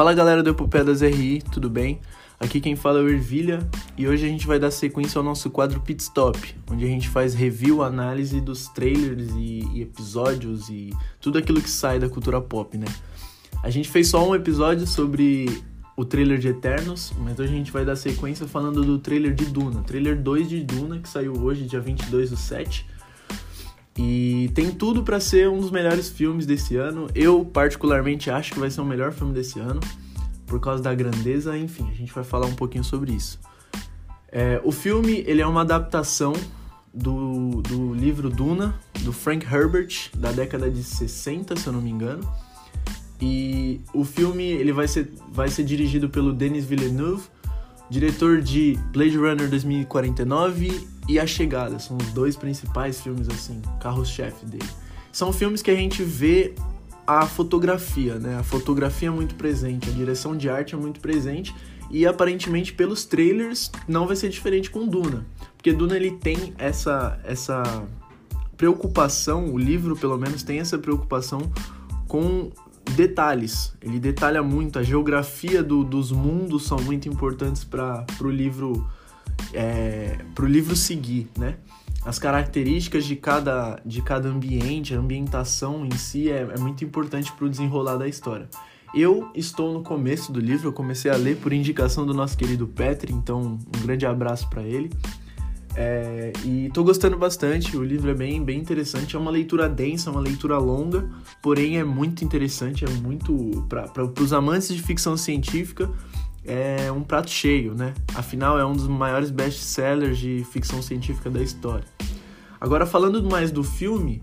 Fala galera do Epopeia das RI, tudo bem? Aqui quem fala é o Ervilha e hoje a gente vai dar sequência ao nosso quadro Pit Stop, onde a gente faz review, análise dos trailers e, e episódios e tudo aquilo que sai da cultura pop, né? A gente fez só um episódio sobre o trailer de Eternos, mas hoje a gente vai dar sequência falando do trailer de Duna, trailer 2 de Duna, que saiu hoje, dia 22 do 7. E tem tudo para ser um dos melhores filmes desse ano. Eu, particularmente, acho que vai ser o melhor filme desse ano, por causa da grandeza. Enfim, a gente vai falar um pouquinho sobre isso. É, o filme ele é uma adaptação do, do livro Duna, do Frank Herbert, da década de 60, se eu não me engano. E o filme ele vai ser, vai ser dirigido pelo Denis Villeneuve, diretor de Blade Runner 2049 e A Chegada. São os dois principais filmes, assim, carros-chefe dele. São filmes que a gente vê a fotografia, né? A fotografia é muito presente, a direção de arte é muito presente e aparentemente pelos trailers não vai ser diferente com Duna, porque Duna ele tem essa essa preocupação, o livro pelo menos tem essa preocupação com detalhes. Ele detalha muito a geografia do, dos mundos são muito importantes para o livro é, para o livro seguir, né? As características de cada, de cada ambiente, a ambientação em si é, é muito importante para o desenrolar da história. Eu estou no começo do livro, eu comecei a ler por indicação do nosso querido Petri, então um grande abraço para ele. É, e tô gostando bastante, o livro é bem, bem interessante, é uma leitura densa, uma leitura longa, porém é muito interessante, é muito. para os amantes de ficção científica, é um prato cheio, né? Afinal, é um dos maiores best-sellers de ficção científica da história. Agora, falando mais do filme,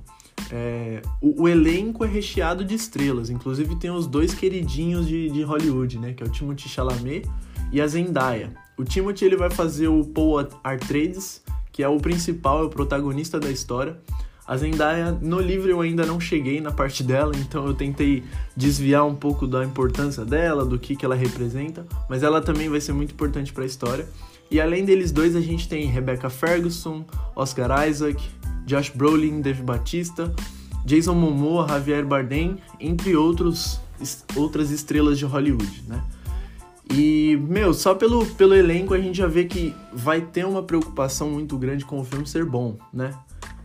é, o, o, elenco é recheado de estrelas, inclusive tem os dois queridinhos de, de Hollywood, né? Que é o Timothée Chalamet e a Zendaya. O Timothy ele vai fazer o Paul Atreides, que é o principal, é o protagonista da história. A Zendaya, no livro eu ainda não cheguei na parte dela, então eu tentei desviar um pouco da importância dela, do que, que ela representa, mas ela também vai ser muito importante para a história. E além deles dois, a gente tem Rebecca Ferguson, Oscar Isaac, Josh Brolin, Dave Batista, Jason Momoa, Javier Bardem, entre outros, outras estrelas de Hollywood, né? E, meu, só pelo, pelo elenco a gente já vê que vai ter uma preocupação muito grande com o filme ser bom, né?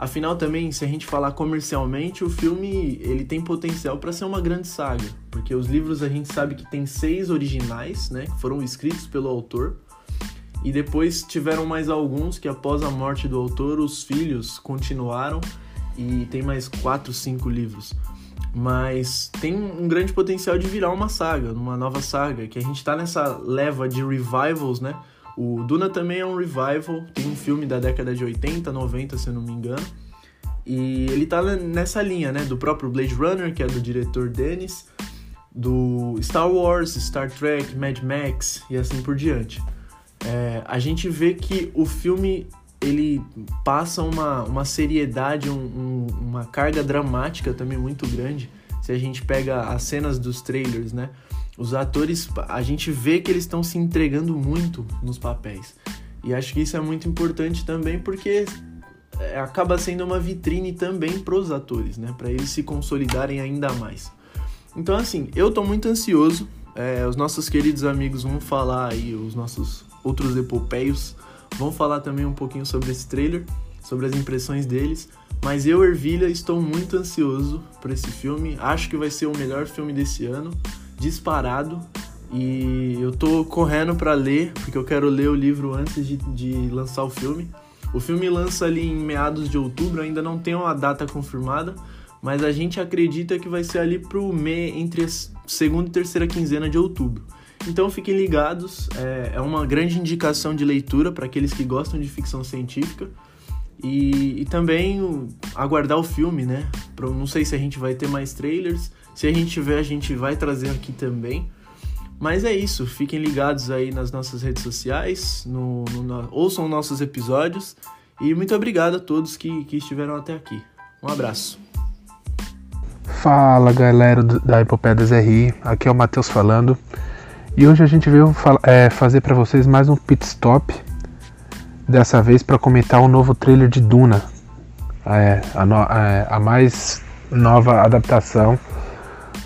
Afinal, também, se a gente falar comercialmente, o filme ele tem potencial para ser uma grande saga, porque os livros a gente sabe que tem seis originais, né, que foram escritos pelo autor, e depois tiveram mais alguns que após a morte do autor os filhos continuaram e tem mais quatro, cinco livros. Mas tem um grande potencial de virar uma saga, uma nova saga, que a gente tá nessa leva de revivals, né? O Duna também é um revival, tem um filme da década de 80, 90, se eu não me engano. E ele tá nessa linha, né? Do próprio Blade Runner, que é do diretor Dennis, do Star Wars, Star Trek, Mad Max e assim por diante. É, a gente vê que o filme ele passa uma, uma seriedade, um, um, uma carga dramática também muito grande. Se a gente pega as cenas dos trailers, né? Os atores, a gente vê que eles estão se entregando muito nos papéis. E acho que isso é muito importante também porque é, acaba sendo uma vitrine também para os atores, né? Para eles se consolidarem ainda mais. Então, assim, eu tô muito ansioso. É, os nossos queridos amigos vão falar aí, os nossos outros epopeios vão falar também um pouquinho sobre esse trailer, sobre as impressões deles. Mas eu, Ervilha, estou muito ansioso por esse filme. Acho que vai ser o melhor filme desse ano disparado. E eu tô correndo para ler, porque eu quero ler o livro antes de, de lançar o filme. O filme lança ali em meados de outubro, ainda não tem uma data confirmada, mas a gente acredita que vai ser ali pro mês entre a segunda e terceira quinzena de outubro. Então fiquem ligados, é, é uma grande indicação de leitura para aqueles que gostam de ficção científica. E, e, também aguardar o filme, né? Não sei se a gente vai ter mais trailers, se a gente tiver, a gente vai trazer aqui também. Mas é isso, fiquem ligados aí nas nossas redes sociais, no, no, ouçam nossos episódios e muito obrigado a todos que, que estiveram até aqui. Um abraço. Fala galera da Epopeia das RI, aqui é o Matheus falando e hoje a gente veio é, fazer para vocês mais um pit stop, dessa vez para comentar o um novo trailer de Duna, é, a, no, é, a mais nova adaptação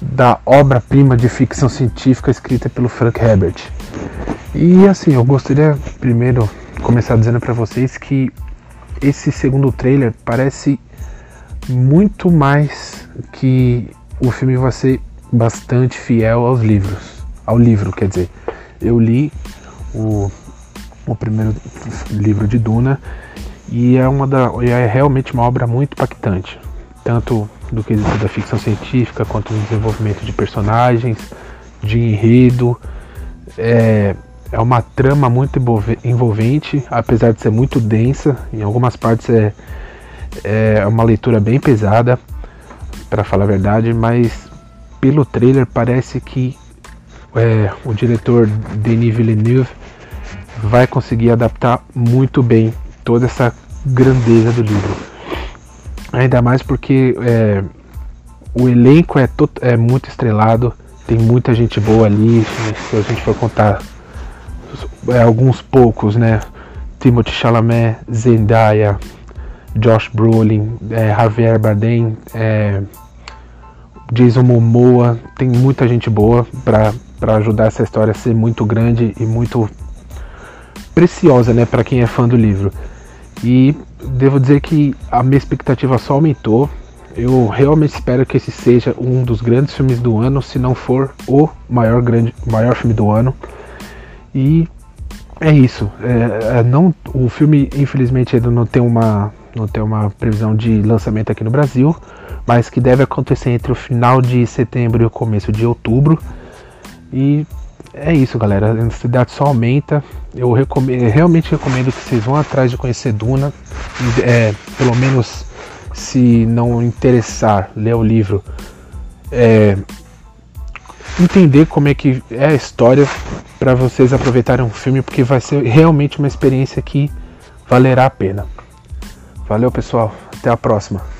da obra-prima de ficção científica escrita pelo Frank Herbert. E assim, eu gostaria primeiro começar dizendo para vocês que esse segundo trailer parece muito mais que o filme vai ser bastante fiel aos livros, ao livro, quer dizer. Eu li o, o primeiro livro de Duna e é uma da, é realmente uma obra muito impactante, tanto do quesito da ficção científica quanto no desenvolvimento de personagens, de enredo. É, é uma trama muito envolvente, apesar de ser muito densa. Em algumas partes é, é uma leitura bem pesada, para falar a verdade, mas pelo trailer parece que é, o diretor Denis Villeneuve vai conseguir adaptar muito bem toda essa grandeza do livro. Ainda mais porque é, o elenco é, é muito estrelado, tem muita gente boa ali. Se a gente for contar é, alguns poucos, né? Timothy Chalamet, Zendaya, Josh Brolin, é, Javier Bardem, é, Jason Momoa, tem muita gente boa para ajudar essa história a ser muito grande e muito preciosa, né, para quem é fã do livro. E devo dizer que a minha expectativa só aumentou. Eu realmente espero que esse seja um dos grandes filmes do ano, se não for o maior grande, maior filme do ano. E é isso. É, é, não, o filme, infelizmente, ainda não tem, uma, não tem uma previsão de lançamento aqui no Brasil, mas que deve acontecer entre o final de setembro e o começo de outubro. E é isso, galera. A necessidade só aumenta. Eu recomendo, realmente recomendo que vocês vão atrás de conhecer Duna. É, pelo menos, se não interessar, ler o livro. É, entender como é que é a história para vocês aproveitarem um filme, porque vai ser realmente uma experiência que valerá a pena. Valeu, pessoal. Até a próxima.